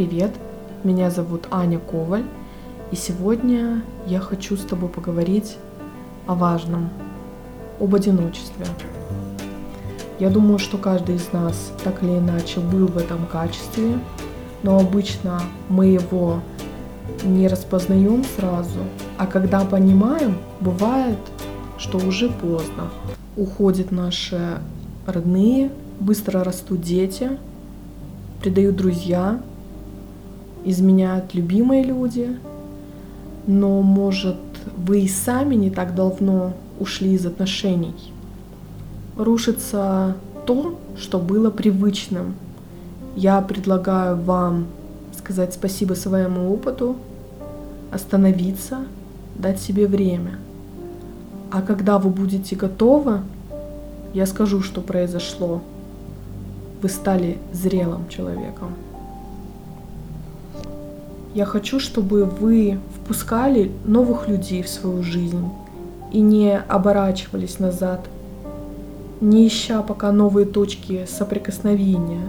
привет! Меня зовут Аня Коваль, и сегодня я хочу с тобой поговорить о важном, об одиночестве. Я думаю, что каждый из нас так или иначе был в этом качестве, но обычно мы его не распознаем сразу, а когда понимаем, бывает, что уже поздно. Уходят наши родные, быстро растут дети, предают друзья, изменяют любимые люди, но, может, вы и сами не так давно ушли из отношений. Рушится то, что было привычным. Я предлагаю вам сказать спасибо своему опыту, остановиться, дать себе время. А когда вы будете готовы, я скажу, что произошло. Вы стали зрелым человеком. Я хочу, чтобы вы впускали новых людей в свою жизнь и не оборачивались назад, не ища пока новые точки соприкосновения.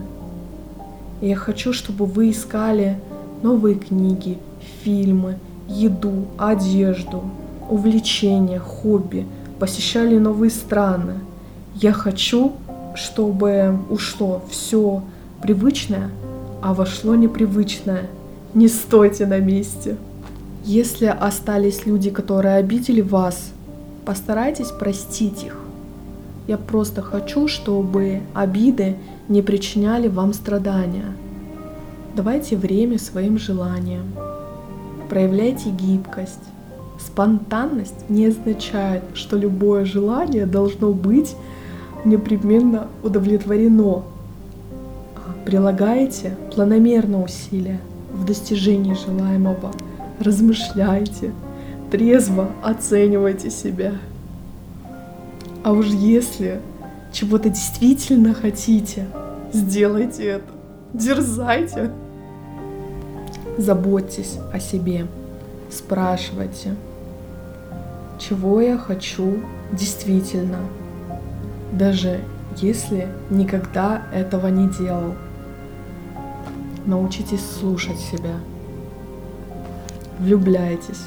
Я хочу, чтобы вы искали новые книги, фильмы, еду, одежду, увлечения, хобби, посещали новые страны. Я хочу, чтобы ушло все привычное, а вошло непривычное – не стойте на месте. Если остались люди, которые обидели вас, постарайтесь простить их. Я просто хочу, чтобы обиды не причиняли вам страдания. Давайте время своим желаниям. Проявляйте гибкость. Спонтанность не означает, что любое желание должно быть непременно удовлетворено. Прилагайте планомерно усилия – в достижении желаемого. Размышляйте, трезво оценивайте себя. А уж если чего-то действительно хотите, сделайте это. Дерзайте. Заботьтесь о себе. Спрашивайте, чего я хочу действительно, даже если никогда этого не делал. Научитесь слушать себя. Влюбляйтесь.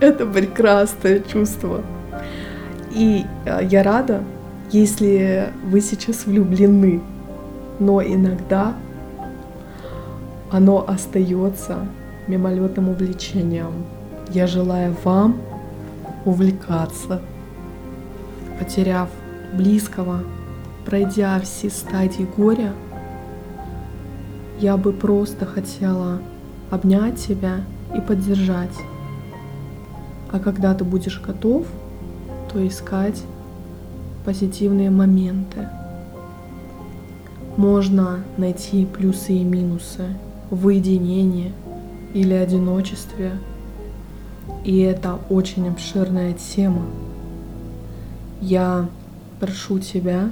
Это прекрасное чувство. И э, я рада, если вы сейчас влюблены, но иногда оно остается мимолетным увлечением. Я желаю вам увлекаться, потеряв близкого, пройдя все стадии горя, я бы просто хотела обнять тебя и поддержать. А когда ты будешь готов, то искать позитивные моменты. Можно найти плюсы и минусы в уединении или одиночестве. И это очень обширная тема. Я прошу тебя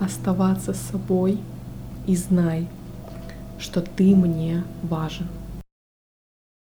оставаться собой и знай, что ты мне важен.